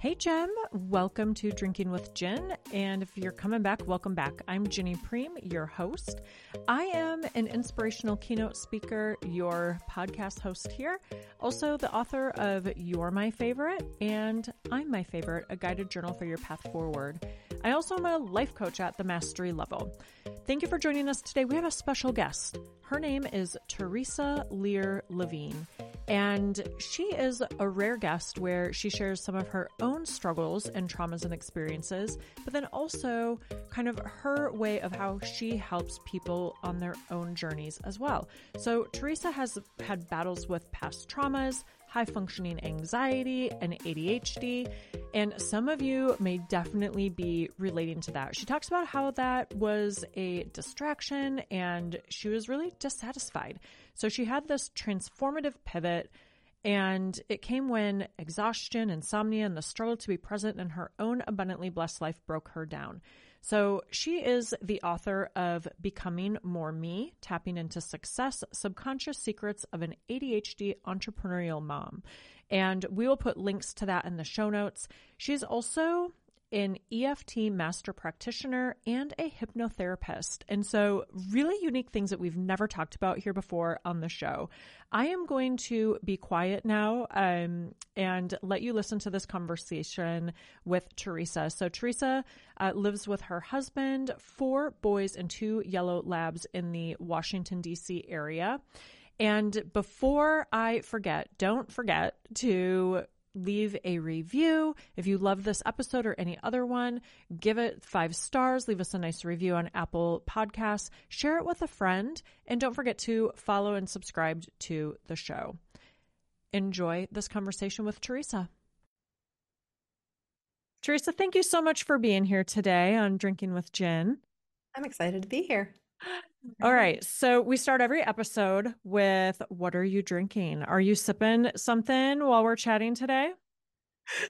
Hey, Jem. Welcome to Drinking with Gin. And if you're coming back, welcome back. I'm Ginny Priem, your host. I am an inspirational keynote speaker, your podcast host here, also the author of You're My Favorite and I'm My Favorite, a guided journal for your path forward. I also am a life coach at the mastery level. Thank you for joining us today. We have a special guest. Her name is Theresa Lear Levine, and she is a rare guest where she shares some of her own struggles and traumas and experiences, but then also kind of her way of how she helps people on their own journeys as well. So, Theresa has had battles with past traumas, high functioning anxiety, and ADHD. And some of you may definitely be relating to that. She talks about how that was a distraction and she was really dissatisfied. So she had this transformative pivot. And it came when exhaustion, insomnia, and the struggle to be present in her own abundantly blessed life broke her down. So she is the author of Becoming More Me, Tapping into Success, Subconscious Secrets of an ADHD Entrepreneurial Mom. And we will put links to that in the show notes. She's also an EFT master practitioner and a hypnotherapist. And so, really unique things that we've never talked about here before on the show. I am going to be quiet now um, and let you listen to this conversation with Theresa. So, Theresa uh, lives with her husband, four boys, and two yellow labs in the Washington, D.C. area. And before I forget, don't forget to leave a review. If you love this episode or any other one, give it five stars, leave us a nice review on Apple Podcasts, share it with a friend, and don't forget to follow and subscribe to the show. Enjoy this conversation with Theresa. Theresa, thank you so much for being here today on Drinking with Gin. I'm excited to be here. All right. So we start every episode with what are you drinking? Are you sipping something while we're chatting today?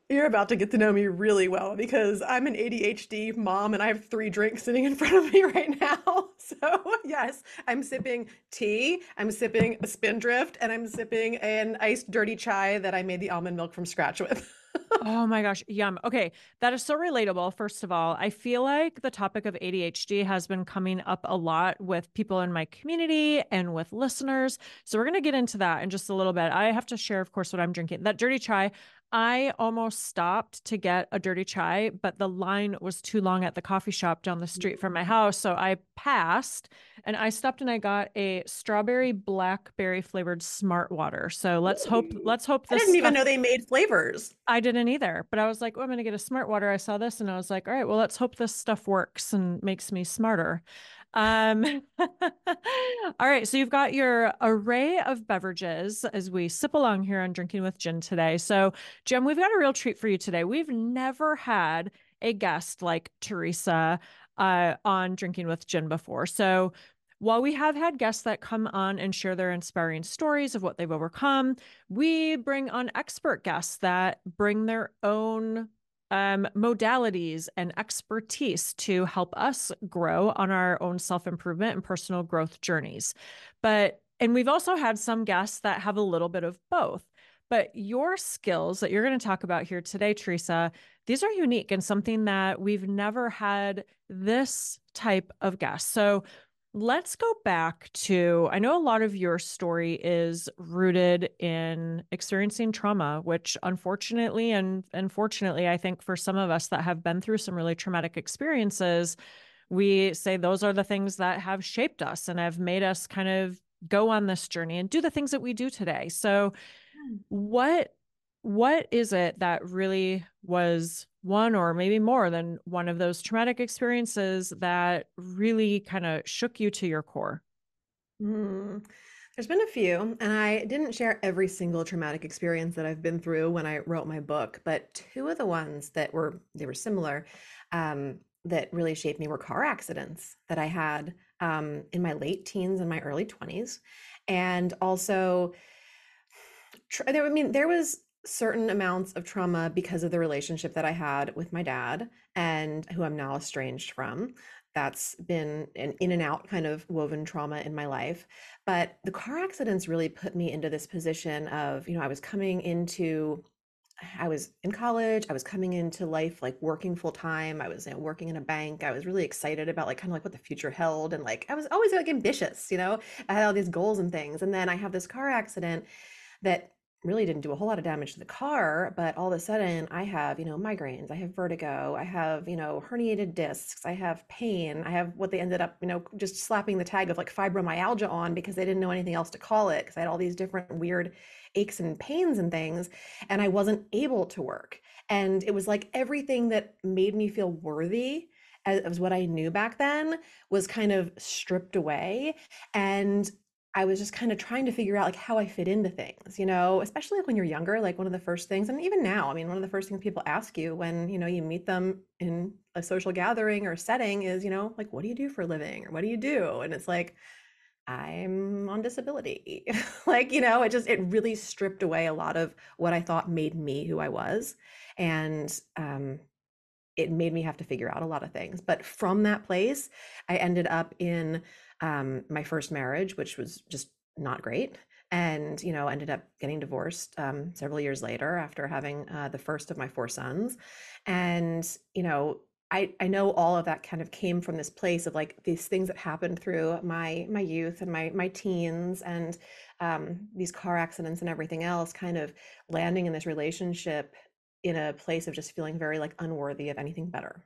You're about to get to know me really well because I'm an ADHD mom and I have three drinks sitting in front of me right now. So, yes, I'm sipping tea, I'm sipping a spindrift, and I'm sipping an iced dirty chai that I made the almond milk from scratch with. oh my gosh, yum. Okay, that is so relatable. First of all, I feel like the topic of ADHD has been coming up a lot with people in my community and with listeners. So we're going to get into that in just a little bit. I have to share, of course, what I'm drinking. That dirty chai, I almost stopped to get a dirty chai, but the line was too long at the coffee shop down the street from my house. So I passed and I stopped and I got a strawberry blackberry flavored smart water. So let's hope, let's hope this. I didn't even know they made flavors. I didn't either, but I was like, oh, I'm going to get a smart water. I saw this and I was like, all right, well, let's hope this stuff works and makes me smarter. Um, all right. So you've got your array of beverages as we sip along here on Drinking with Gin today. So, Jim, we've got a real treat for you today. We've never had a guest like Theresa uh, on Drinking with Gin before. So, while we have had guests that come on and share their inspiring stories of what they've overcome, we bring on expert guests that bring their own um, modalities and expertise to help us grow on our own self improvement and personal growth journeys. But, and we've also had some guests that have a little bit of both. But your skills that you're going to talk about here today, Theresa, these are unique and something that we've never had this type of guest. So, Let's go back to I know a lot of your story is rooted in experiencing trauma, which unfortunately and unfortunately, I think for some of us that have been through some really traumatic experiences, we say those are the things that have shaped us and have made us kind of go on this journey and do the things that we do today. So, hmm. what what is it that really was one or maybe more than one of those traumatic experiences that really kind of shook you to your core? Mm. There's been a few, and I didn't share every single traumatic experience that I've been through when I wrote my book, but two of the ones that were they were similar um, that really shaped me were car accidents that I had um, in my late teens and my early 20s, and also. I mean, there was certain amounts of trauma because of the relationship that I had with my dad and who I'm now estranged from. That's been an in and out kind of woven trauma in my life. But the car accidents really put me into this position of, you know, I was coming into I was in college. I was coming into life like working full time. I was you know, working in a bank. I was really excited about like kind of like what the future held, and like I was always like ambitious. You know, I had all these goals and things, and then I have this car accident that really didn't do a whole lot of damage to the car, but all of a sudden I have, you know, migraines, I have vertigo, I have, you know, herniated discs, I have pain, I have what they ended up, you know, just slapping the tag of like fibromyalgia on because they didn't know anything else to call it because I had all these different weird aches and pains and things and I wasn't able to work. And it was like everything that made me feel worthy as, what I knew back then was kind of stripped away. And I was just kind of trying to figure out like how I fit into things, you know, especially when you're younger, like one of the first things, and even now, I mean, one of the first things people ask you when, you know, you meet them in a social gathering or setting is, you know, like, what do you do for a living or what do you do? And it's like, I'm on disability. like, you know, it just, it really stripped away a lot of what I thought made me who I was. And, um, it made me have to figure out a lot of things. But from that place, I ended up in um, my first marriage, which was just not great. And, you know, ended up getting divorced um, several years later after having uh, the first of my four sons. And, you know, I, I know all of that kind of came from this place of like these things that happened through my my youth and my my teens and um, these car accidents and everything else kind of landing in this relationship in a place of just feeling very like unworthy of anything better.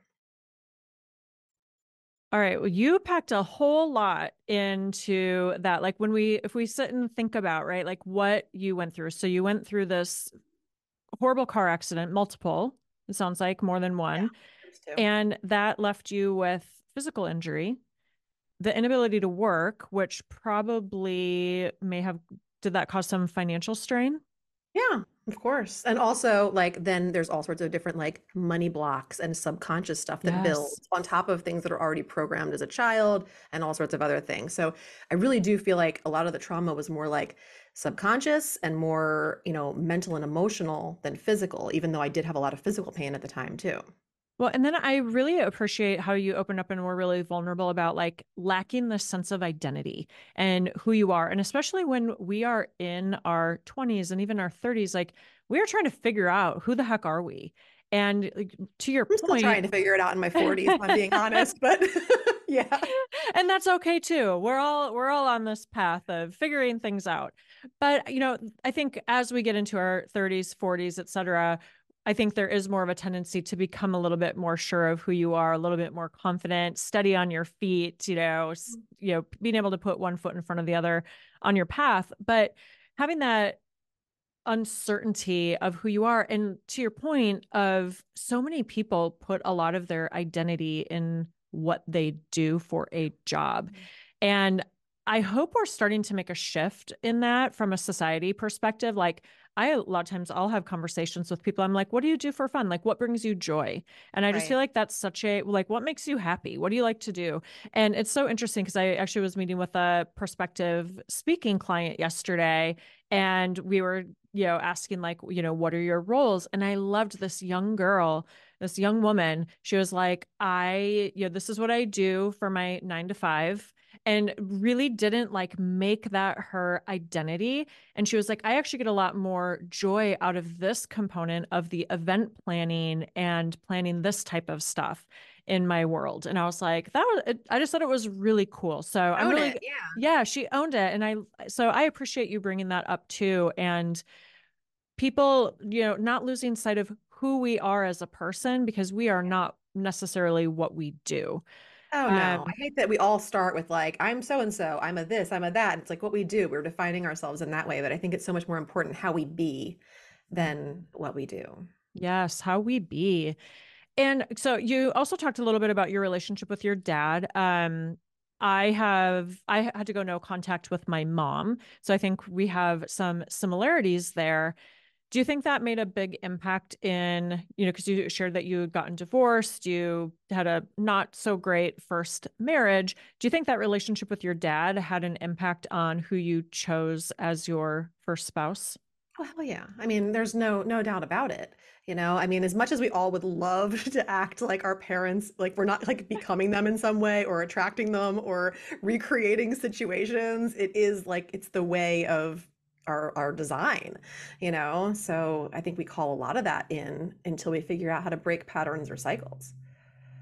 All right. Well, you packed a whole lot into that. Like when we, if we sit and think about, right, like what you went through. So you went through this horrible car accident, multiple, it sounds like more than one. Yeah, and that left you with physical injury, the inability to work, which probably may have, did that cause some financial strain? Yeah, of course. And also, like, then there's all sorts of different, like, money blocks and subconscious stuff that yes. builds on top of things that are already programmed as a child and all sorts of other things. So I really do feel like a lot of the trauma was more like subconscious and more, you know, mental and emotional than physical, even though I did have a lot of physical pain at the time, too. Well, and then I really appreciate how you opened up and were really vulnerable about like lacking the sense of identity and who you are. And especially when we are in our 20s and even our 30s, like we are trying to figure out who the heck are we? And like, to your point, I'm point, trying to figure it out in my 40s, if I'm being honest, but yeah. And that's okay too. We're all we're all on this path of figuring things out. But you know, I think as we get into our 30s, 40s, et cetera, I think there is more of a tendency to become a little bit more sure of who you are, a little bit more confident, steady on your feet, you know, mm. you know, being able to put one foot in front of the other on your path, but having that uncertainty of who you are and to your point of so many people put a lot of their identity in what they do for a job. Mm-hmm. And I hope we're starting to make a shift in that from a society perspective. Like, I a lot of times I'll have conversations with people. I'm like, what do you do for fun? Like, what brings you joy? And I just right. feel like that's such a like, what makes you happy? What do you like to do? And it's so interesting because I actually was meeting with a prospective speaking client yesterday, and we were, you know, asking like, you know, what are your roles? And I loved this young girl this young woman she was like i you know this is what i do for my 9 to 5 and really didn't like make that her identity. And she was like, I actually get a lot more joy out of this component of the event planning and planning this type of stuff in my world. And I was like, that was, I just thought it was really cool. So I'm really, it, yeah. yeah, she owned it. And I, so I appreciate you bringing that up too. And people, you know, not losing sight of who we are as a person because we are not necessarily what we do. Oh no, um, I hate that we all start with like, I'm so and so, I'm a this, I'm a that. It's like what we do. We're defining ourselves in that way. But I think it's so much more important how we be than what we do. Yes, how we be. And so you also talked a little bit about your relationship with your dad. Um, I have I had to go no contact with my mom. So I think we have some similarities there. Do you think that made a big impact in, you know, because you shared that you had gotten divorced, you had a not so great first marriage. Do you think that relationship with your dad had an impact on who you chose as your first spouse? Oh, well, yeah. I mean, there's no no doubt about it. You know, I mean, as much as we all would love to act like our parents, like we're not like becoming them in some way or attracting them or recreating situations, it is like it's the way of our our design, you know? So I think we call a lot of that in until we figure out how to break patterns or cycles.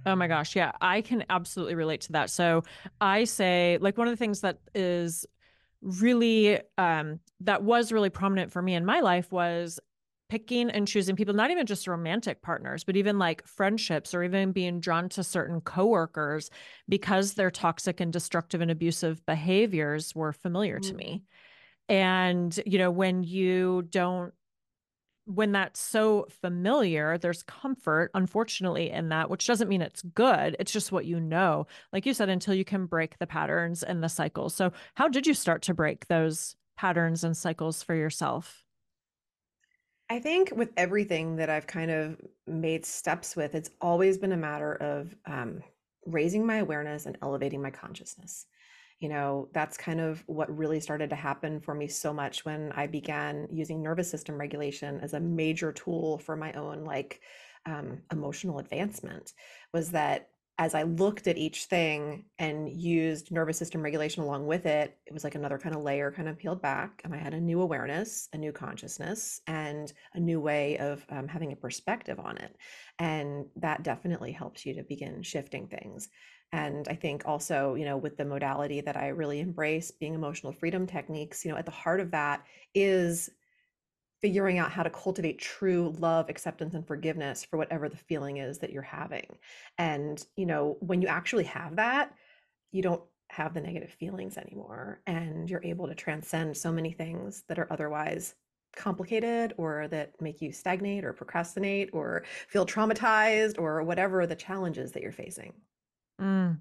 Oh my gosh, yeah, I can absolutely relate to that. So I say like one of the things that is really um that was really prominent for me in my life was picking and choosing people not even just romantic partners but even like friendships or even being drawn to certain coworkers because their toxic and destructive and abusive behaviors were familiar mm-hmm. to me and you know when you don't when that's so familiar, there's comfort, unfortunately, in that, which doesn't mean it's good. It's just what you know. Like you said, until you can break the patterns and the cycles. So, how did you start to break those patterns and cycles for yourself? I think with everything that I've kind of made steps with, it's always been a matter of um, raising my awareness and elevating my consciousness you know, that's kind of what really started to happen for me so much when I began using nervous system regulation as a major tool for my own like um, emotional advancement. Was that as I looked at each thing and used nervous system regulation along with it, it was like another kind of layer kind of peeled back. And I had a new awareness, a new consciousness, and a new way of um, having a perspective on it. And that definitely helps you to begin shifting things. And I think also, you know, with the modality that I really embrace, being emotional freedom techniques, you know, at the heart of that is figuring out how to cultivate true love, acceptance, and forgiveness for whatever the feeling is that you're having. And, you know, when you actually have that, you don't have the negative feelings anymore. And you're able to transcend so many things that are otherwise complicated or that make you stagnate or procrastinate or feel traumatized or whatever the challenges that you're facing. Mm.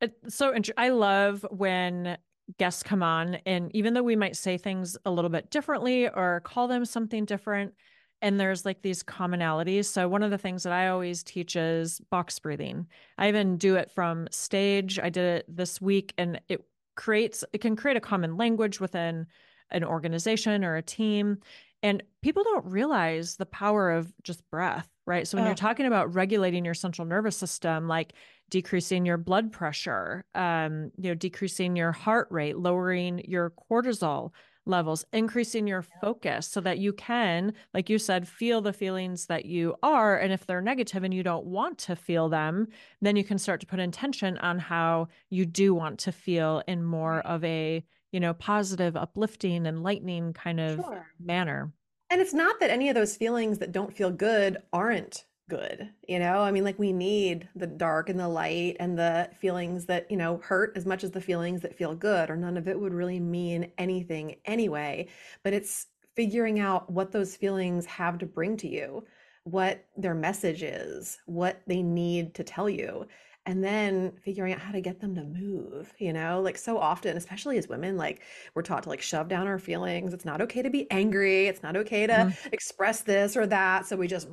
It's so interesting. I love when guests come on, and even though we might say things a little bit differently or call them something different, and there's like these commonalities. So, one of the things that I always teach is box breathing. I even do it from stage. I did it this week, and it creates, it can create a common language within an organization or a team. And people don't realize the power of just breath, right? So, when you're talking about regulating your central nervous system, like decreasing your blood pressure, um, you know, decreasing your heart rate, lowering your cortisol levels, increasing your focus so that you can, like you said, feel the feelings that you are. And if they're negative and you don't want to feel them, then you can start to put intention on how you do want to feel in more of a, you know, positive, uplifting, enlightening kind of sure. manner. And it's not that any of those feelings that don't feel good aren't good you know? I mean like we need the dark and the light and the feelings that you know hurt as much as the feelings that feel good or none of it would really mean anything anyway. But it's figuring out what those feelings have to bring to you what their message is what they need to tell you and then figuring out how to get them to move you know like so often especially as women like we're taught to like shove down our feelings. It's not okay to be angry. It's not okay to mm-hmm. express this or that. So we just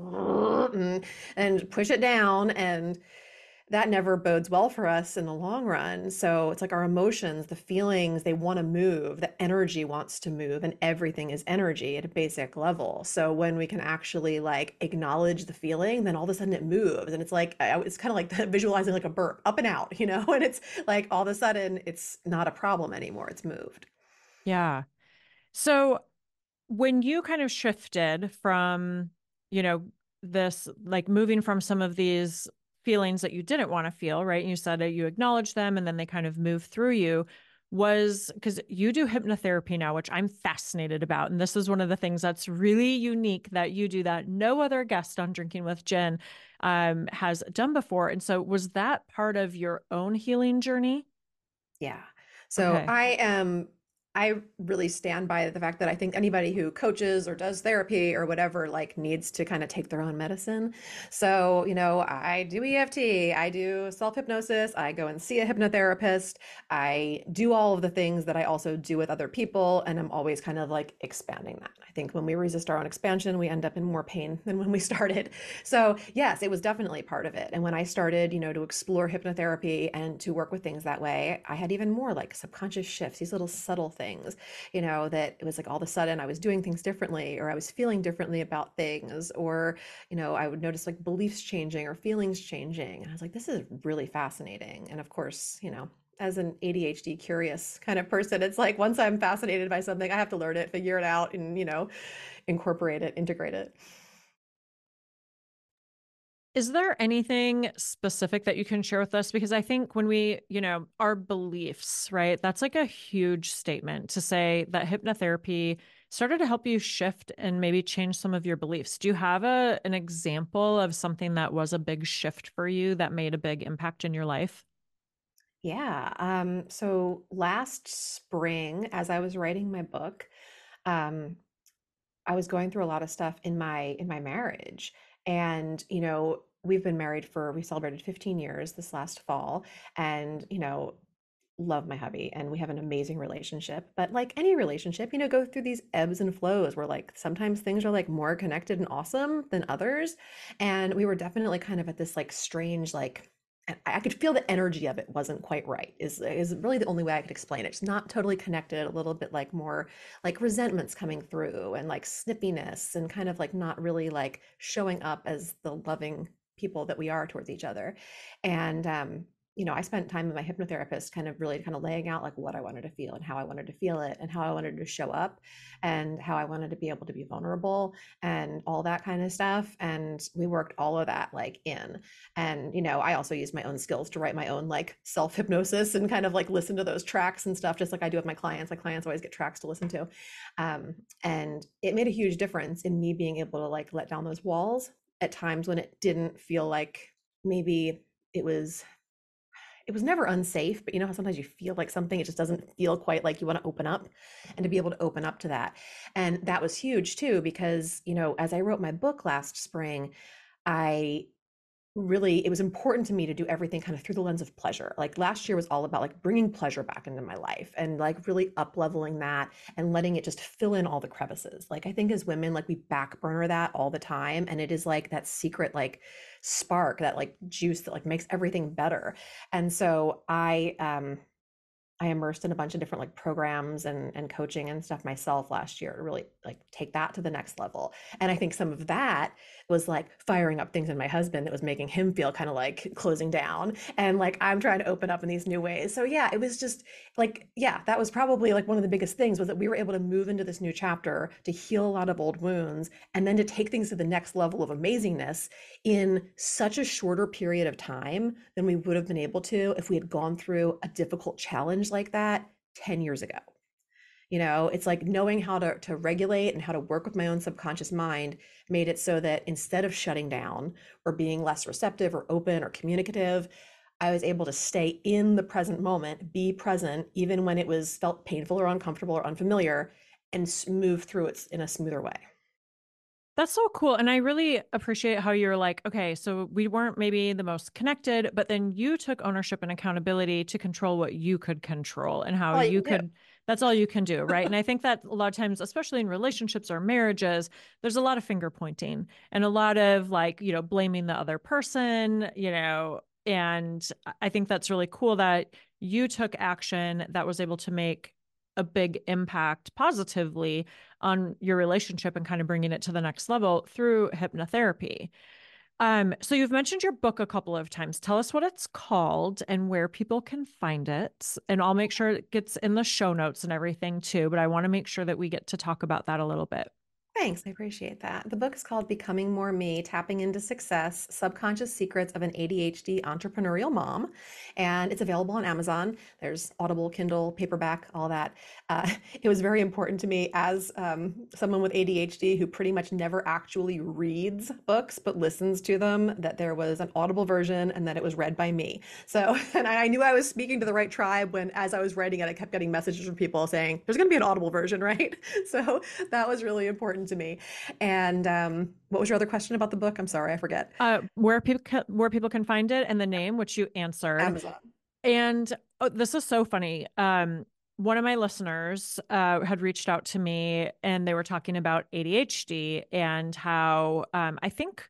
and push it down. And that never bodes well for us in the long run. So it's like our emotions, the feelings, they want to move, the energy wants to move, and everything is energy at a basic level. So when we can actually like acknowledge the feeling, then all of a sudden it moves. And it's like, it's kind of like visualizing like a burp up and out, you know? And it's like all of a sudden it's not a problem anymore, it's moved. Yeah. So when you kind of shifted from, you know, this like moving from some of these feelings that you didn't want to feel, right? And you said that you acknowledge them and then they kind of move through you was because you do hypnotherapy now, which I'm fascinated about. And this is one of the things that's really unique that you do that no other guest on Drinking with Gin um, has done before. And so, was that part of your own healing journey? Yeah. So, okay. I am I really stand by the fact that I think anybody who coaches or does therapy or whatever like needs to kind of take their own medicine. So, you know, I do EFT, I do self hypnosis, I go and see a hypnotherapist, I do all of the things that I also do with other people, and I'm always kind of like expanding that. I think when we resist our own expansion, we end up in more pain than when we started. So, yes, it was definitely part of it. And when I started, you know, to explore hypnotherapy and to work with things that way, I had even more like subconscious shifts, these little subtle things things, you know, that it was like all of a sudden I was doing things differently or I was feeling differently about things or, you know, I would notice like beliefs changing or feelings changing. And I was like, this is really fascinating. And of course, you know, as an ADHD curious kind of person. It's like once I'm fascinated by something, I have to learn it, figure it out, and you know, incorporate it, integrate it. Is there anything specific that you can share with us? Because I think when we, you know, our beliefs, right? That's like a huge statement to say that hypnotherapy started to help you shift and maybe change some of your beliefs. Do you have a an example of something that was a big shift for you that made a big impact in your life? Yeah. Um, so last spring, as I was writing my book, um, I was going through a lot of stuff in my in my marriage. And, you know, we've been married for we celebrated 15 years this last fall. And, you know, love my hubby and we have an amazing relationship. But like any relationship, you know, go through these ebbs and flows where like sometimes things are like more connected and awesome than others. And we were definitely kind of at this like strange, like I could feel the energy of it wasn't quite right. Is is really the only way I could explain it. It's not totally connected. A little bit like more like resentments coming through and like snippiness and kind of like not really like showing up as the loving people that we are towards each other. And um, you know, I spent time with my hypnotherapist kind of really kind of laying out like what I wanted to feel and how I wanted to feel it and how I wanted to show up and how I wanted to be able to be vulnerable and all that kind of stuff. And we worked all of that like in. And, you know, I also used my own skills to write my own like self hypnosis and kind of like listen to those tracks and stuff, just like I do with my clients. My clients always get tracks to listen to. Um, and it made a huge difference in me being able to like let down those walls at times when it didn't feel like maybe it was it was never unsafe, but you know how sometimes you feel like something, it just doesn't feel quite like you want to open up and to be mm-hmm. able to open up to that. And that was huge too, because, you know, as I wrote my book last spring, I really it was important to me to do everything kind of through the lens of pleasure. Like last year was all about like bringing pleasure back into my life and like really up leveling that and letting it just fill in all the crevices. Like i think as women like we back burner that all the time and it is like that secret like spark that like juice that like makes everything better. And so i um I immersed in a bunch of different like programs and and coaching and stuff myself last year to really like take that to the next level. And I think some of that was like firing up things in my husband that was making him feel kind of like closing down and like I'm trying to open up in these new ways. So yeah, it was just like yeah, that was probably like one of the biggest things was that we were able to move into this new chapter to heal a lot of old wounds and then to take things to the next level of amazingness in such a shorter period of time than we would have been able to if we had gone through a difficult challenge like that 10 years ago. You know, it's like knowing how to, to regulate and how to work with my own subconscious mind made it so that instead of shutting down or being less receptive or open or communicative, I was able to stay in the present moment, be present, even when it was felt painful or uncomfortable or unfamiliar, and move through it in a smoother way. That's so cool. And I really appreciate how you're like, okay, so we weren't maybe the most connected, but then you took ownership and accountability to control what you could control and how you could, that's all you can do. Right. and I think that a lot of times, especially in relationships or marriages, there's a lot of finger pointing and a lot of like, you know, blaming the other person, you know, and I think that's really cool that you took action that was able to make a big impact positively on your relationship and kind of bringing it to the next level through hypnotherapy. Um, so you've mentioned your book a couple of times. Tell us what it's called and where people can find it. And I'll make sure it gets in the show notes and everything too. But I want to make sure that we get to talk about that a little bit. Thanks, I appreciate that. The book is called Becoming More Me Tapping into Success Subconscious Secrets of an ADHD Entrepreneurial Mom. And it's available on Amazon. There's Audible, Kindle, paperback, all that. Uh, it was very important to me as um, someone with ADHD who pretty much never actually reads books but listens to them that there was an Audible version and that it was read by me. So, and I knew I was speaking to the right tribe when, as I was writing it, I kept getting messages from people saying, there's going to be an Audible version, right? So that was really important to me. And um, what was your other question about the book? I'm sorry, I forget. Uh, where people can, where people can find it and the name, which you answered. Amazon. And oh, this is so funny. Um, one of my listeners uh, had reached out to me and they were talking about ADHD and how um, I think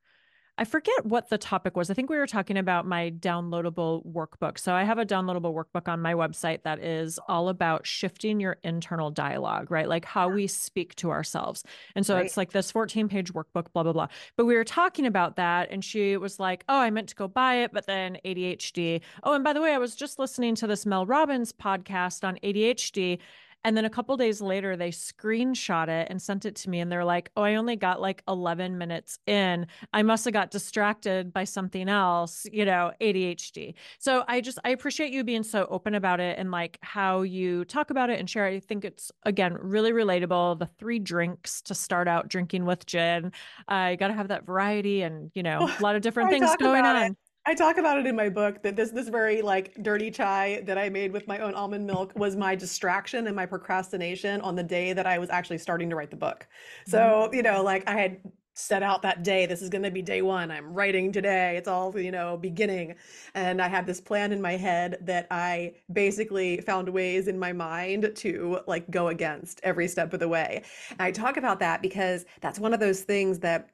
I forget what the topic was. I think we were talking about my downloadable workbook. So I have a downloadable workbook on my website that is all about shifting your internal dialogue, right? Like how we speak to ourselves. And so right. it's like this 14 page workbook, blah, blah, blah. But we were talking about that. And she was like, oh, I meant to go buy it, but then ADHD. Oh, and by the way, I was just listening to this Mel Robbins podcast on ADHD. And then a couple days later, they screenshot it and sent it to me. And they're like, oh, I only got like 11 minutes in. I must have got distracted by something else, you know, ADHD. So I just, I appreciate you being so open about it and like how you talk about it and share. I think it's, again, really relatable. The three drinks to start out drinking with Gin. I uh, got to have that variety and, you know, a lot of different things going on. It. I talk about it in my book that this this very like dirty chai that I made with my own almond milk was my distraction and my procrastination on the day that I was actually starting to write the book. So, mm-hmm. you know, like I had set out that day this is going to be day 1 i'm writing today it's all you know beginning and i had this plan in my head that i basically found ways in my mind to like go against every step of the way and i talk about that because that's one of those things that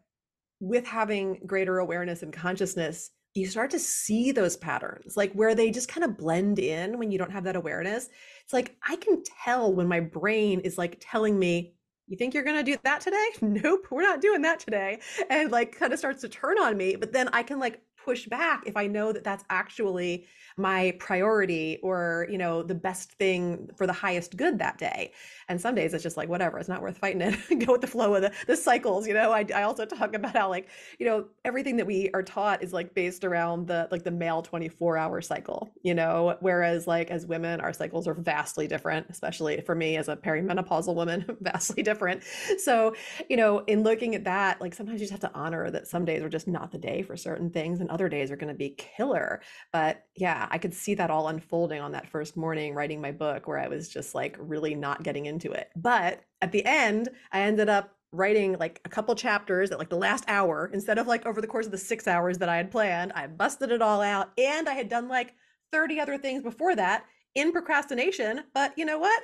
with having greater awareness and consciousness you start to see those patterns, like where they just kind of blend in when you don't have that awareness. It's like I can tell when my brain is like telling me, You think you're going to do that today? Nope, we're not doing that today. And like kind of starts to turn on me. But then I can like push back if I know that that's actually my priority or you know the best thing for the highest good that day. And some days it's just like whatever it's not worth fighting it. Go with the flow of the, the cycles you know? I, I also talk about how like you know everything that we are taught is like based around the like the male 24 hour cycle you know? Whereas like as women our cycles are vastly different especially for me as a perimenopausal woman vastly different. So you know in looking at that like sometimes you just have to honor that some days are just not the day for certain things and other days are going to be killer but yeah I could see that all unfolding on that first morning writing my book where I was just like really not getting into it. But at the end, I ended up writing like a couple chapters at like the last hour instead of like over the course of the six hours that I had planned. I busted it all out and I had done like 30 other things before that in procrastination. But you know what?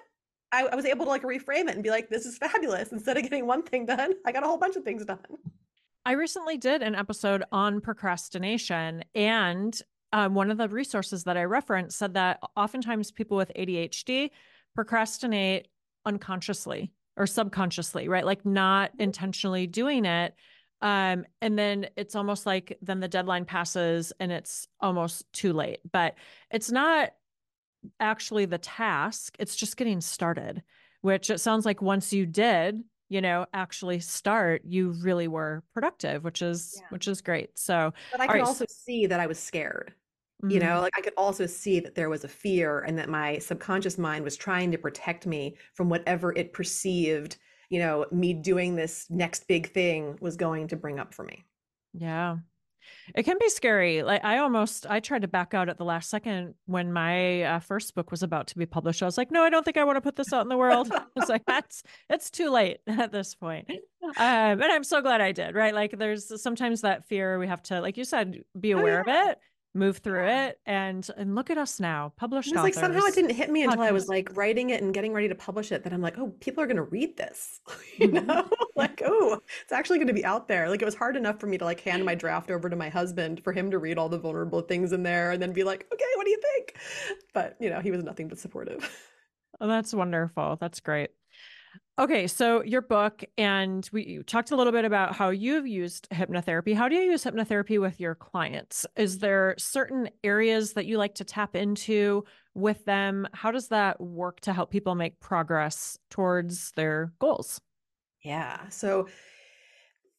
I, I was able to like reframe it and be like, this is fabulous. Instead of getting one thing done, I got a whole bunch of things done. I recently did an episode on procrastination and um, one of the resources that I referenced said that oftentimes people with ADHD procrastinate unconsciously or subconsciously, right? Like not mm-hmm. intentionally doing it. Um, and then it's almost like then the deadline passes and it's almost too late. But it's not actually the task, it's just getting started, which it sounds like once you did, you know actually start you really were productive which is yeah. which is great so but i can right. also see that i was scared mm-hmm. you know like i could also see that there was a fear and that my subconscious mind was trying to protect me from whatever it perceived you know me doing this next big thing was going to bring up for me yeah it can be scary. Like I almost I tried to back out at the last second when my uh, first book was about to be published. I was like, no, I don't think I want to put this out in the world. I was like, that's it's too late at this point. Um, and I'm so glad I did. Right? Like there's sometimes that fear we have to, like you said, be oh, aware oh, yeah. of it move through it and and look at us now published it's like somehow it didn't hit me until i was like writing it and getting ready to publish it that i'm like oh people are going to read this you mm-hmm. know? Like oh it's actually going to be out there. Like it was hard enough for me to like hand my draft over to my husband for him to read all the vulnerable things in there and then be like okay what do you think? But you know he was nothing but supportive. Oh that's wonderful. That's great Okay, so your book, and we talked a little bit about how you've used hypnotherapy. How do you use hypnotherapy with your clients? Is there certain areas that you like to tap into with them? How does that work to help people make progress towards their goals? Yeah. So,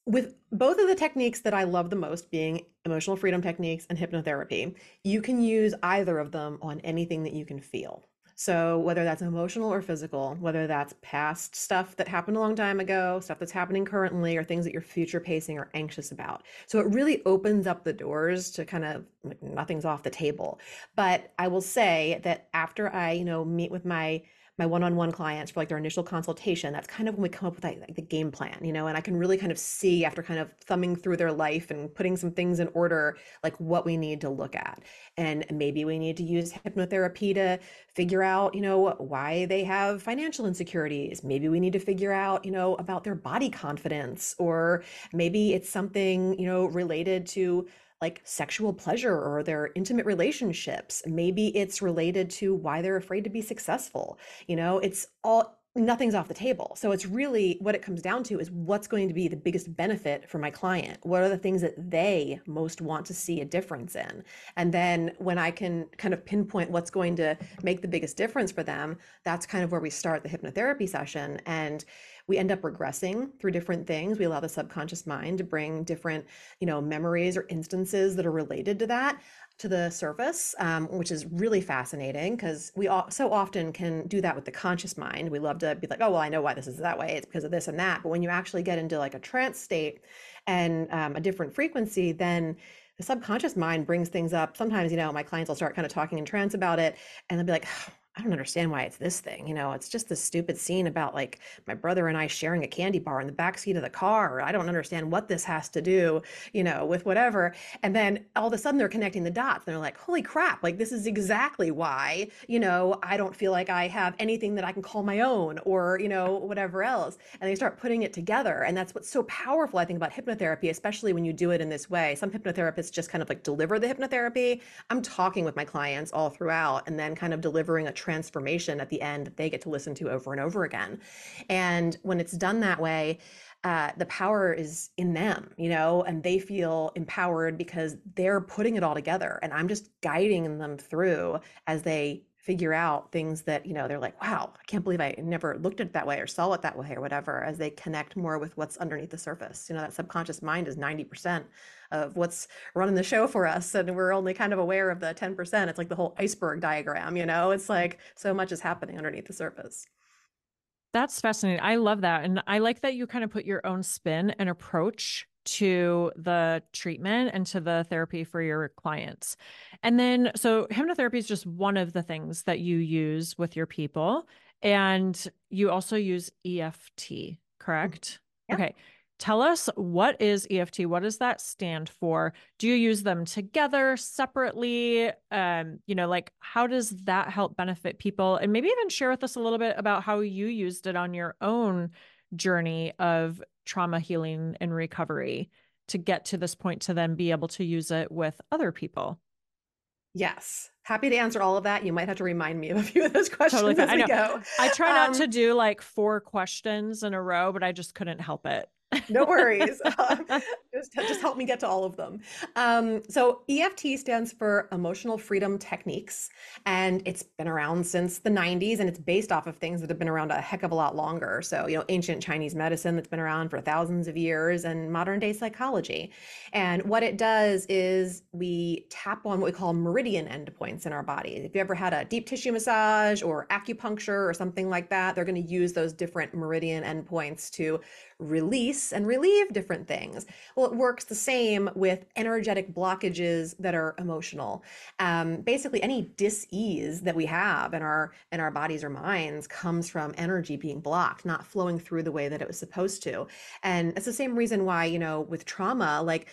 with both of the techniques that I love the most, being emotional freedom techniques and hypnotherapy, you can use either of them on anything that you can feel. So, whether that's emotional or physical, whether that's past stuff that happened a long time ago, stuff that's happening currently, or things that you're future pacing or anxious about. So, it really opens up the doors to kind of like nothing's off the table. But I will say that after I, you know, meet with my my one-on-one clients for like their initial consultation, that's kind of when we come up with like, the game plan, you know, and I can really kind of see after kind of thumbing through their life and putting some things in order, like what we need to look at. And maybe we need to use hypnotherapy to figure out, you know, why they have financial insecurities. Maybe we need to figure out, you know, about their body confidence, or maybe it's something, you know, related to like sexual pleasure or their intimate relationships. Maybe it's related to why they're afraid to be successful. You know, it's all nothing's off the table. So it's really what it comes down to is what's going to be the biggest benefit for my client? What are the things that they most want to see a difference in? And then when I can kind of pinpoint what's going to make the biggest difference for them, that's kind of where we start the hypnotherapy session. And we end up regressing through different things. We allow the subconscious mind to bring different, you know, memories or instances that are related to that to the surface, um, which is really fascinating because we all, so often can do that with the conscious mind. We love to be like, oh, well, I know why this is that way. It's because of this and that. But when you actually get into like a trance state and um, a different frequency, then the subconscious mind brings things up. Sometimes, you know, my clients will start kind of talking in trance about it and they'll be like, I don't understand why it's this thing. You know, it's just this stupid scene about like my brother and I sharing a candy bar in the back seat of the car. I don't understand what this has to do, you know, with whatever. And then all of a sudden they're connecting the dots. And they're like, holy crap, like this is exactly why, you know, I don't feel like I have anything that I can call my own or, you know, whatever else. And they start putting it together. And that's what's so powerful, I think, about hypnotherapy, especially when you do it in this way. Some hypnotherapists just kind of like deliver the hypnotherapy. I'm talking with my clients all throughout and then kind of delivering a transformation at the end that they get to listen to over and over again. And when it's done that way, uh, the power is in them, you know, and they feel empowered because they're putting it all together. And I'm just guiding them through as they figure out things that, you know, they're like, wow, I can't believe I never looked at it that way or saw it that way or whatever, as they connect more with what's underneath the surface. You know, that subconscious mind is 90% of what's running the show for us. And we're only kind of aware of the 10%. It's like the whole iceberg diagram, you know, it's like so much is happening underneath the surface. That's fascinating. I love that. And I like that you kind of put your own spin and approach to the treatment and to the therapy for your clients. And then, so hypnotherapy is just one of the things that you use with your people. And you also use EFT, mm-hmm. correct? Yeah. Okay. Tell us what is EFT? What does that stand for? Do you use them together, separately? Um, you know, like how does that help benefit people? And maybe even share with us a little bit about how you used it on your own journey of trauma healing and recovery to get to this point to then be able to use it with other people. Yes. Happy to answer all of that. You might have to remind me of a few of those questions totally as I we go. I try not um, to do like four questions in a row, but I just couldn't help it no worries. Um, just, just help me get to all of them. Um, so EFT stands for Emotional Freedom Techniques, and it's been around since the 90s, and it's based off of things that have been around a heck of a lot longer. So, you know, ancient Chinese medicine that's been around for thousands of years, and modern day psychology. And what it does is we tap on what we call meridian endpoints in our body. If you ever had a deep tissue massage or acupuncture or something like that, they're going to use those different meridian endpoints to release and relieve different things. Well, it works the same with energetic blockages that are emotional. Um, basically, any dis-ease that we have in our in our bodies or minds comes from energy being blocked, not flowing through the way that it was supposed to. And it's the same reason why, you know, with trauma, like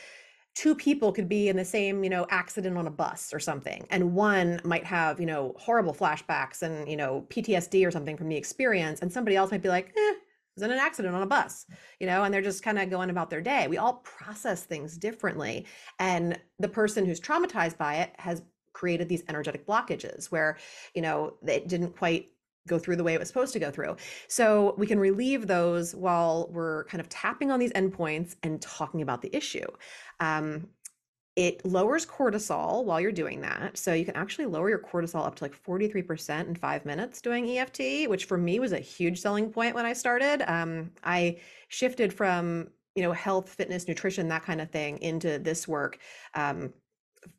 two people could be in the same you know accident on a bus or something and one might have you know horrible flashbacks and you know ptsd or something from the experience and somebody else might be like eh, was in an accident on a bus, you know, and they're just kind of going about their day. We all process things differently. And the person who's traumatized by it has created these energetic blockages where, you know, it didn't quite go through the way it was supposed to go through. So we can relieve those while we're kind of tapping on these endpoints and talking about the issue. Um, it lowers cortisol while you're doing that. So you can actually lower your cortisol up to like 43% in five minutes doing EFT, which for me was a huge selling point when I started. Um, I shifted from, you know, health, fitness, nutrition, that kind of thing into this work um,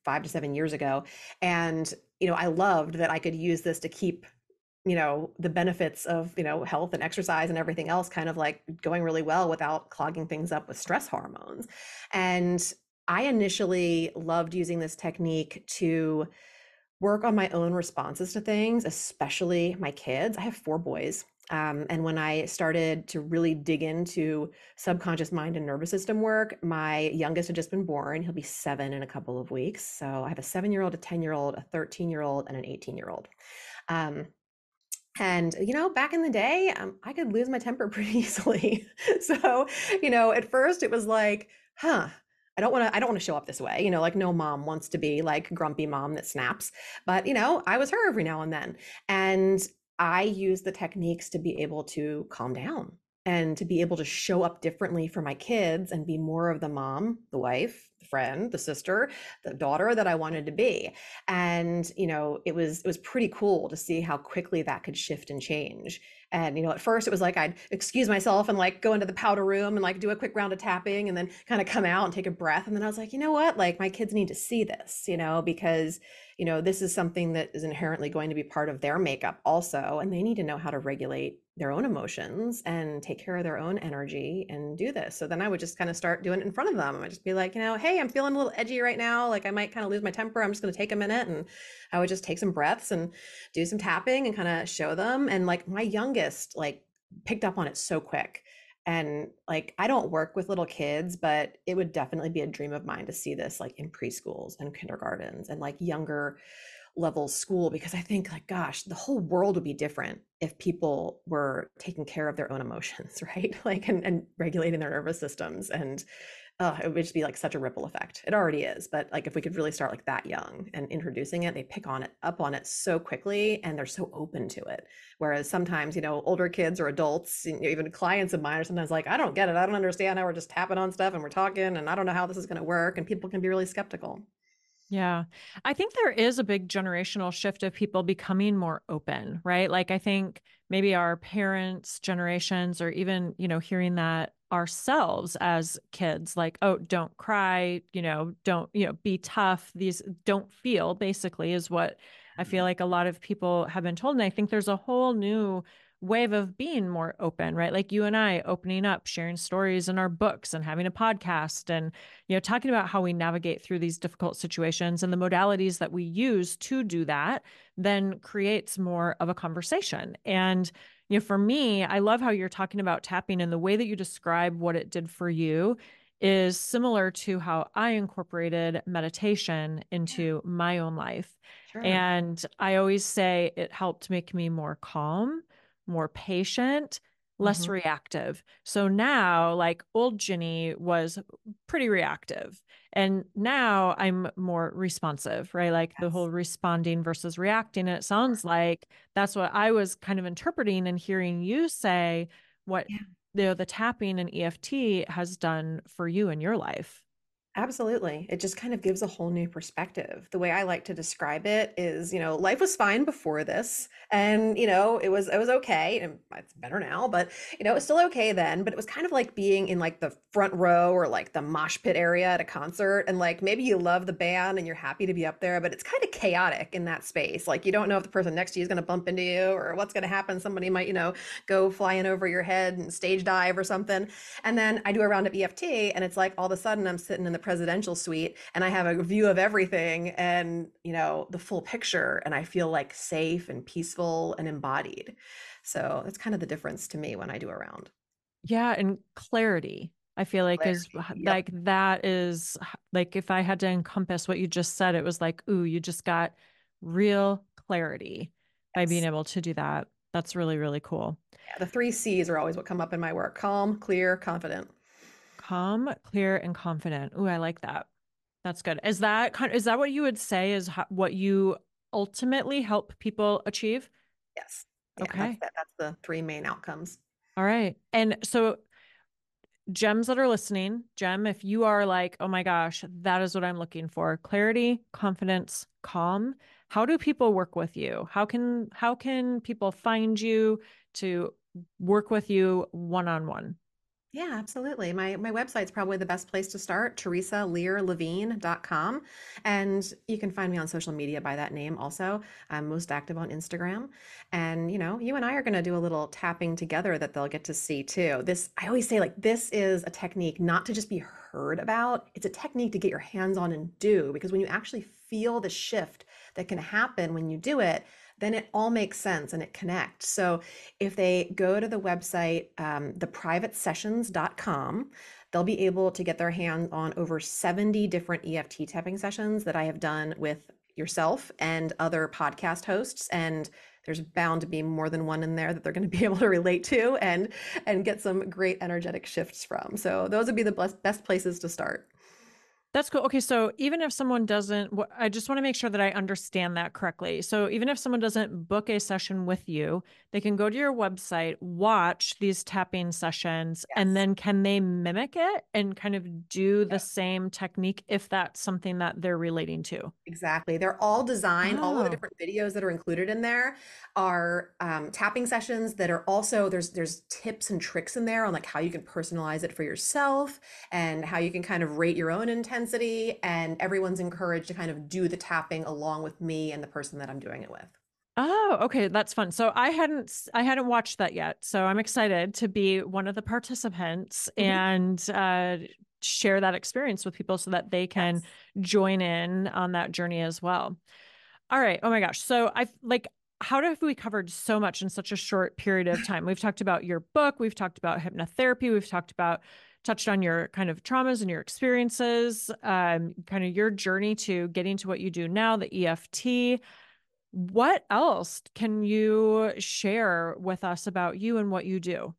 five to seven years ago. And, you know, I loved that I could use this to keep you know the benefits of you know health and exercise and everything else kind of like going really well without clogging things up with stress hormones and I initially loved using this technique to work on my own responses to things, especially my kids. I have four boys. Um, and when I started to really dig into subconscious mind and nervous system work, my youngest had just been born. He'll be seven in a couple of weeks. So I have a seven year old, a 10 year old, a 13 year old, and an 18 year old. Um, and, you know, back in the day, um, I could lose my temper pretty easily. so, you know, at first it was like, huh, I don't want to I don't want to show up this way. You know, like no mom wants to be like grumpy mom that snaps. But, you know, I was her every now and then. And I use the techniques to be able to calm down and to be able to show up differently for my kids and be more of the mom, the wife, the friend, the sister, the daughter that I wanted to be. And, you know, it was it was pretty cool to see how quickly that could shift and change. And, you know, at first it was like I'd excuse myself and like go into the powder room and like do a quick round of tapping and then kind of come out and take a breath. And then I was like, you know what? Like my kids need to see this, you know, because, you know, this is something that is inherently going to be part of their makeup also. And they need to know how to regulate their own emotions and take care of their own energy and do this. So then I would just kind of start doing it in front of them. I'd just be like, you know, hey, I'm feeling a little edgy right now. Like I might kind of lose my temper. I'm just going to take a minute and I would just take some breaths and do some tapping and kind of show them. And like my youngest, like picked up on it so quick. And like I don't work with little kids, but it would definitely be a dream of mine to see this like in preschools and kindergartens and like younger level school because I think like gosh, the whole world would be different if people were taking care of their own emotions, right? Like and, and regulating their nervous systems and uh, it would just be like such a ripple effect. It already is, but like if we could really start like that young and introducing it, they pick on it up on it so quickly and they're so open to it. Whereas sometimes, you know, older kids or adults, you know, even clients of mine are sometimes like, I don't get it. I don't understand how we're just tapping on stuff and we're talking and I don't know how this is going to work. And people can be really skeptical. Yeah. I think there is a big generational shift of people becoming more open, right? Like I think maybe our parents' generations or even, you know, hearing that ourselves as kids like oh don't cry you know don't you know be tough these don't feel basically is what i feel mm-hmm. like a lot of people have been told and i think there's a whole new wave of being more open, right? Like you and I opening up, sharing stories in our books and having a podcast and, you know, talking about how we navigate through these difficult situations and the modalities that we use to do that then creates more of a conversation. And, you know, for me, I love how you're talking about tapping and the way that you describe what it did for you is similar to how I incorporated meditation into my own life. Sure. And I always say it helped make me more calm more patient, less mm-hmm. reactive. So now, like old Ginny was pretty reactive. And now I'm more responsive, right? Like yes. the whole responding versus reacting. And it sounds like that's what I was kind of interpreting and hearing you say what yeah. you know, the tapping and EFT has done for you in your life. Absolutely. It just kind of gives a whole new perspective. The way I like to describe it is, you know, life was fine before this and, you know, it was it was okay and it's better now, but you know, it was still okay then, but it was kind of like being in like the front row or like the mosh pit area at a concert and like maybe you love the band and you're happy to be up there, but it's kind of chaotic in that space. Like you don't know if the person next to you is going to bump into you or what's going to happen. Somebody might, you know, go flying over your head and stage dive or something. And then I do a round of EFT and it's like all of a sudden I'm sitting in the presidential suite and I have a view of everything and, you know, the full picture. And I feel like safe and peaceful and embodied. So that's kind of the difference to me when I do a round. Yeah. And clarity. I feel like clarity. is yep. like that is like if I had to encompass what you just said, it was like, ooh, you just got real clarity yes. by being able to do that. That's really, really cool. Yeah, the three C's are always what come up in my work calm, clear, confident calm, clear, and confident. Ooh, I like that. That's good. Is that kind is that what you would say is how, what you ultimately help people achieve? Yes. Yeah, okay. That's, that's the three main outcomes. All right. And so gems that are listening, gem, if you are like, oh my gosh, that is what I'm looking for. Clarity, confidence, calm. How do people work with you? How can how can people find you to work with you one on one? Yeah, absolutely. My my website's probably the best place to start, theresalearlevine.com. And you can find me on social media by that name also. I'm most active on Instagram. And you know, you and I are gonna do a little tapping together that they'll get to see too. This I always say like this is a technique not to just be heard about, it's a technique to get your hands on and do because when you actually feel the shift that can happen when you do it, then it all makes sense and it connects. So if they go to the website, um, theprivatesessions.com, they'll be able to get their hands on over 70 different EFT tapping sessions that I have done with yourself and other podcast hosts. And there's bound to be more than one in there that they're going to be able to relate to and and get some great energetic shifts from. So those would be the best best places to start. That's cool. Okay, so even if someone doesn't, I just want to make sure that I understand that correctly. So even if someone doesn't book a session with you, they can go to your website, watch these tapping sessions, yes. and then can they mimic it and kind of do the same technique if that's something that they're relating to? Exactly. They're all designed, oh. all of the oh. different videos that are included in there are um, tapping sessions that are also there's there's tips and tricks in there on like how you can personalize it for yourself and how you can kind of rate your own intensity and everyone's encouraged to kind of do the tapping along with me and the person that I'm doing it with. Oh, okay, that's fun. So I hadn't I hadn't watched that yet. So I'm excited to be one of the participants mm-hmm. and uh share that experience with people so that they can yes. join in on that journey as well. All right. Oh my gosh. So I've like how have we covered so much in such a short period of time? We've talked about your book, we've talked about hypnotherapy, we've talked about touched on your kind of traumas and your experiences, um, kind of your journey to getting to what you do now, the EFT. What else can you share with us about you and what you do?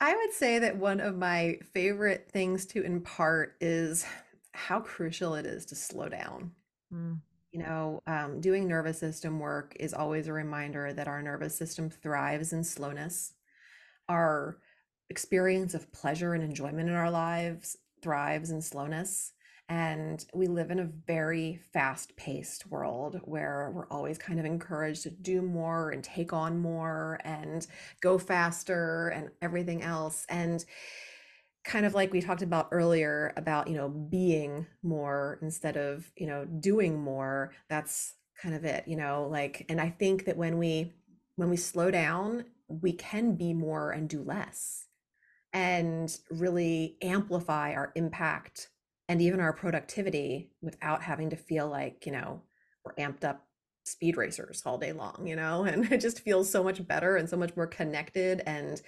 I would say that one of my favorite things to impart is how crucial it is to slow down. Mm you know, um, doing nervous system work is always a reminder that our nervous system thrives in slowness. Our experience of pleasure and enjoyment in our lives thrives in slowness. And we live in a very fast paced world where we're always kind of encouraged to do more and take on more and go faster and everything else. And kind of like we talked about earlier about you know being more instead of you know doing more that's kind of it you know like and i think that when we when we slow down we can be more and do less and really amplify our impact and even our productivity without having to feel like you know we're amped up speed racers all day long you know? And it just feels so much better and so much more connected and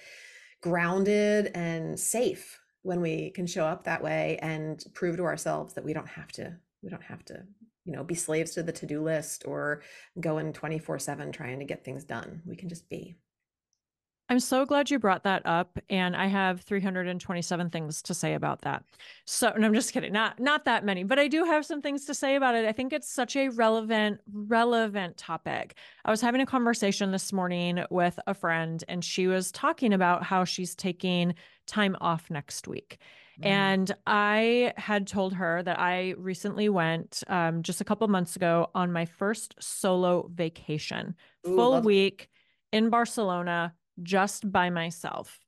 grounded and safe when we can show up that way and prove to ourselves that we don't have to we don't have to you know be slaves to the to-do list or go in 24/7 trying to get things done. We can just be I'm so glad you brought that up and I have 327 things to say about that. So and I'm just kidding. Not not that many, but I do have some things to say about it. I think it's such a relevant relevant topic. I was having a conversation this morning with a friend and she was talking about how she's taking time off next week. Mm. And I had told her that I recently went um, just a couple months ago on my first solo vacation, Ooh, full week in Barcelona just by myself.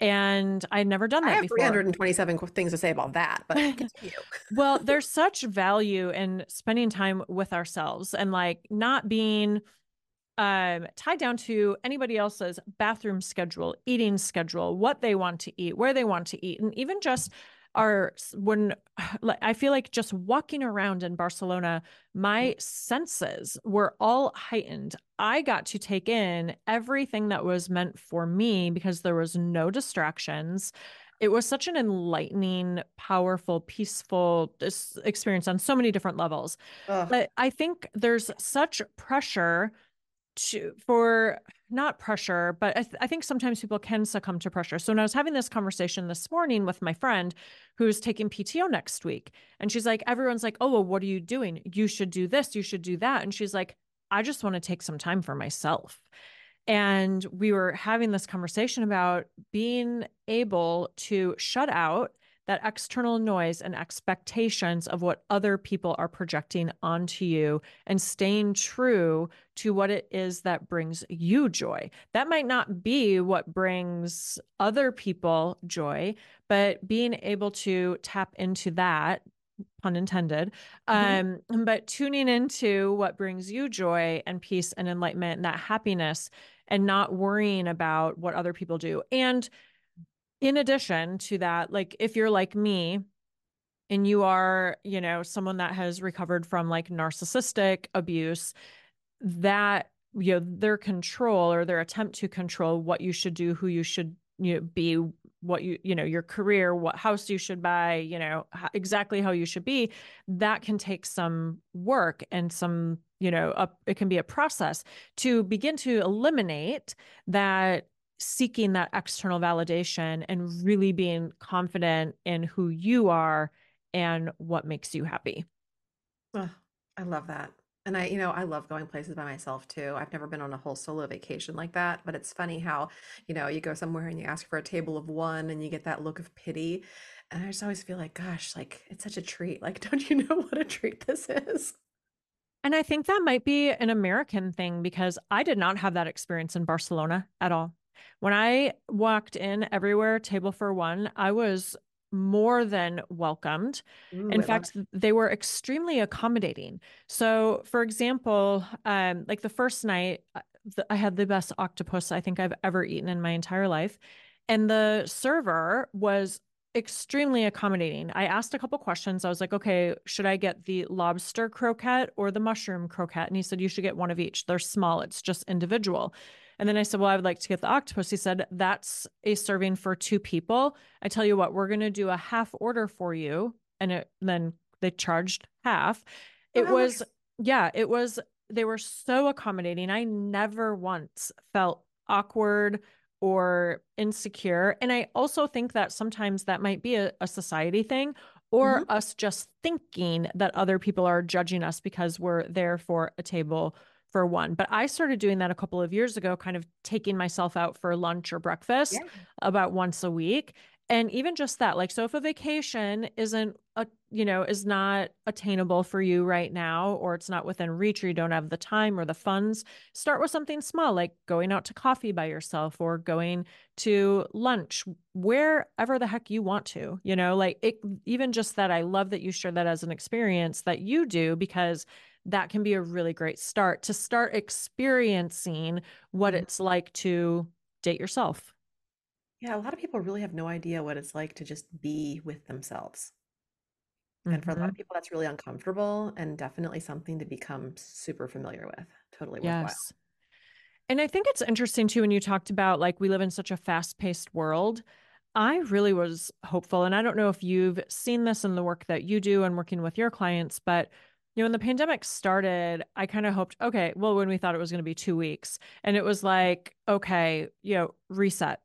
And I'd never done that I have before. 327 things to say about that, but well, there's such value in spending time with ourselves and like not being um, tied down to anybody else's bathroom schedule, eating schedule, what they want to eat, where they want to eat, and even just are when I feel like just walking around in Barcelona, my senses were all heightened. I got to take in everything that was meant for me because there was no distractions. It was such an enlightening, powerful, peaceful experience on so many different levels. Ugh. But I think there's such pressure to for not pressure, but I, th- I, think sometimes people can succumb to pressure. So when I was having this conversation this morning with my friend who's taking PTO next week, and she's like, everyone's like, oh, well, what are you doing? You should do this, you should do that. And she's like, I just want to take some time for myself. And we were having this conversation about being able to shut out that external noise and expectations of what other people are projecting onto you and staying true to what it is that brings you joy. That might not be what brings other people joy, but being able to tap into that pun intended mm-hmm. um but tuning into what brings you joy and peace and enlightenment and that happiness and not worrying about what other people do and in addition to that, like if you're like me, and you are, you know, someone that has recovered from like narcissistic abuse, that you know their control or their attempt to control what you should do, who you should you know, be, what you you know your career, what house you should buy, you know exactly how you should be. That can take some work and some you know a, it can be a process to begin to eliminate that seeking that external validation and really being confident in who you are and what makes you happy. Oh, I love that. And I, you know, I love going places by myself too. I've never been on a whole solo vacation like that, but it's funny how, you know, you go somewhere and you ask for a table of one and you get that look of pity. And I just always feel like, gosh, like it's such a treat. Like, don't you know what a treat this is? And I think that might be an American thing because I did not have that experience in Barcelona at all. When I walked in everywhere, table for one, I was more than welcomed. Ooh, in I fact, they were extremely accommodating. So, for example, um, like the first night, uh, I had the best octopus I think I've ever eaten in my entire life. And the server was extremely accommodating. I asked a couple questions. I was like, okay, should I get the lobster croquette or the mushroom croquette? And he said, you should get one of each. They're small, it's just individual. And then I said, Well, I would like to get the octopus. He said, That's a serving for two people. I tell you what, we're going to do a half order for you. And it, then they charged half. It oh, was, yeah, it was, they were so accommodating. I never once felt awkward or insecure. And I also think that sometimes that might be a, a society thing or mm-hmm. us just thinking that other people are judging us because we're there for a table for one. But I started doing that a couple of years ago, kind of taking myself out for lunch or breakfast yeah. about once a week. And even just that, like, so if a vacation isn't a, you know, is not attainable for you right now, or it's not within reach, or you don't have the time or the funds, start with something small, like going out to coffee by yourself or going to lunch, wherever the heck you want to, you know, like it, even just that. I love that you share that as an experience that you do because that can be a really great start to start experiencing what mm-hmm. it's like to date yourself. Yeah, a lot of people really have no idea what it's like to just be with themselves. And for a lot of mm-hmm. people, that's really uncomfortable and definitely something to become super familiar with. Totally worthwhile. Yes. And I think it's interesting too when you talked about like we live in such a fast paced world. I really was hopeful. And I don't know if you've seen this in the work that you do and working with your clients, but you know, when the pandemic started, I kind of hoped, okay, well, when we thought it was going to be two weeks, and it was like, okay, you know, reset,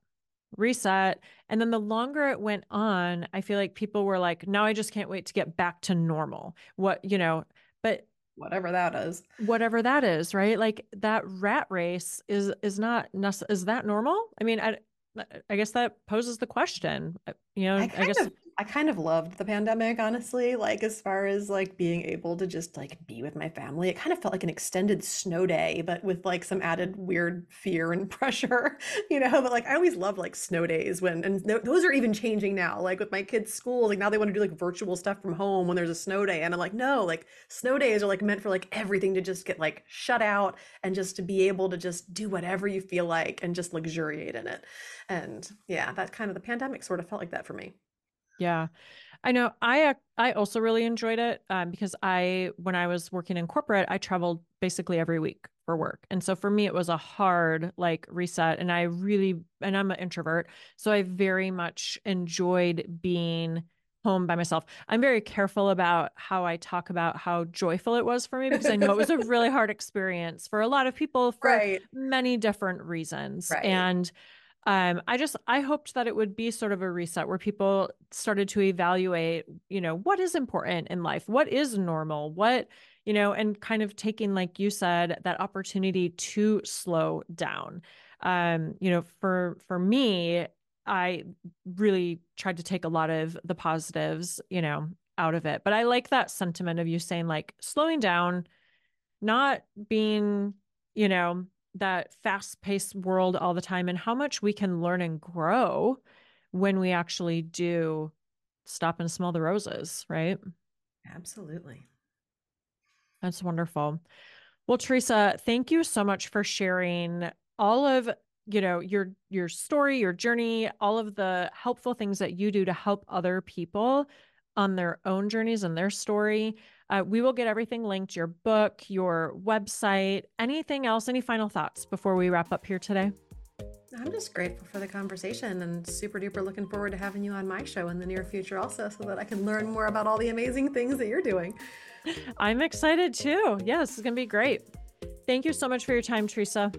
reset. And then the longer it went on, I feel like people were like, now I just can't wait to get back to normal. What, you know, but whatever that is whatever that is right like that rat race is is not is that normal i mean i i guess that poses the question uh, you know i, I guess of, I kind of loved the pandemic, honestly. Like as far as like being able to just like be with my family, it kind of felt like an extended snow day, but with like some added weird fear and pressure, you know. But like I always love like snow days when, and th- those are even changing now. Like with my kids' school, like now they want to do like virtual stuff from home when there's a snow day, and I'm like, no, like snow days are like meant for like everything to just get like shut out and just to be able to just do whatever you feel like and just luxuriate in it. And yeah, that kind of the pandemic sort of felt like that for me. Yeah. I know I I also really enjoyed it um, because I when I was working in corporate I traveled basically every week for work. And so for me it was a hard like reset and I really and I'm an introvert so I very much enjoyed being home by myself. I'm very careful about how I talk about how joyful it was for me because I know it was a really hard experience for a lot of people for right. many different reasons. Right. And um, I just I hoped that it would be sort of a reset where people started to evaluate, you know, what is important in life, what is normal, what you know, and kind of taking, like you said, that opportunity to slow down. Um, you know, for for me, I really tried to take a lot of the positives, you know, out of it. But I like that sentiment of you saying like slowing down, not being, you know, that fast paced world all the time and how much we can learn and grow when we actually do stop and smell the roses, right? Absolutely. That's wonderful. Well, Theresa, thank you so much for sharing all of you know your your story your journey all of the helpful things that you do to help other people on their own journeys and their story. Uh, we will get everything linked your book, your website, anything else, any final thoughts before we wrap up here today? I'm just grateful for the conversation and super duper looking forward to having you on my show in the near future also so that I can learn more about all the amazing things that you're doing. I'm excited too. Yeah, this is going to be great. Thank you so much for your time, Theresa.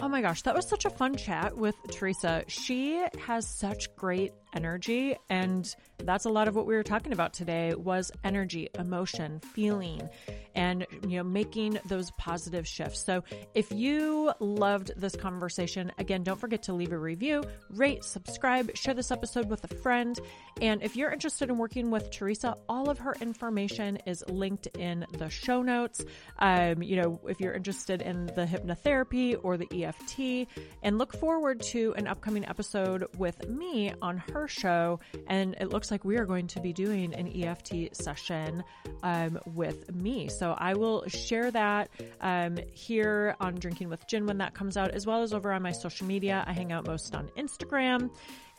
Oh my gosh, that was such a fun chat with Theresa. She has such great energy and that's a lot of what we were talking about today was energy, emotion, feeling and you know making those positive shifts. So if you loved this conversation, again, don't forget to leave a review, rate, subscribe, share this episode with a friend. And if you're interested in working with Theresa, all of her information is linked in the show notes. Um, you know, if you're interested in the hypnotherapy or the EFT, and look forward to an upcoming episode with me on show. And it looks like we are going to be doing an EFT session um, with me. So I will share that um, here on Drinking with Gin when that comes out, as well as over on my social media. I hang out most on Instagram.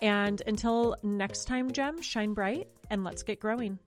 And until next time, Gem, shine bright and let's get growing.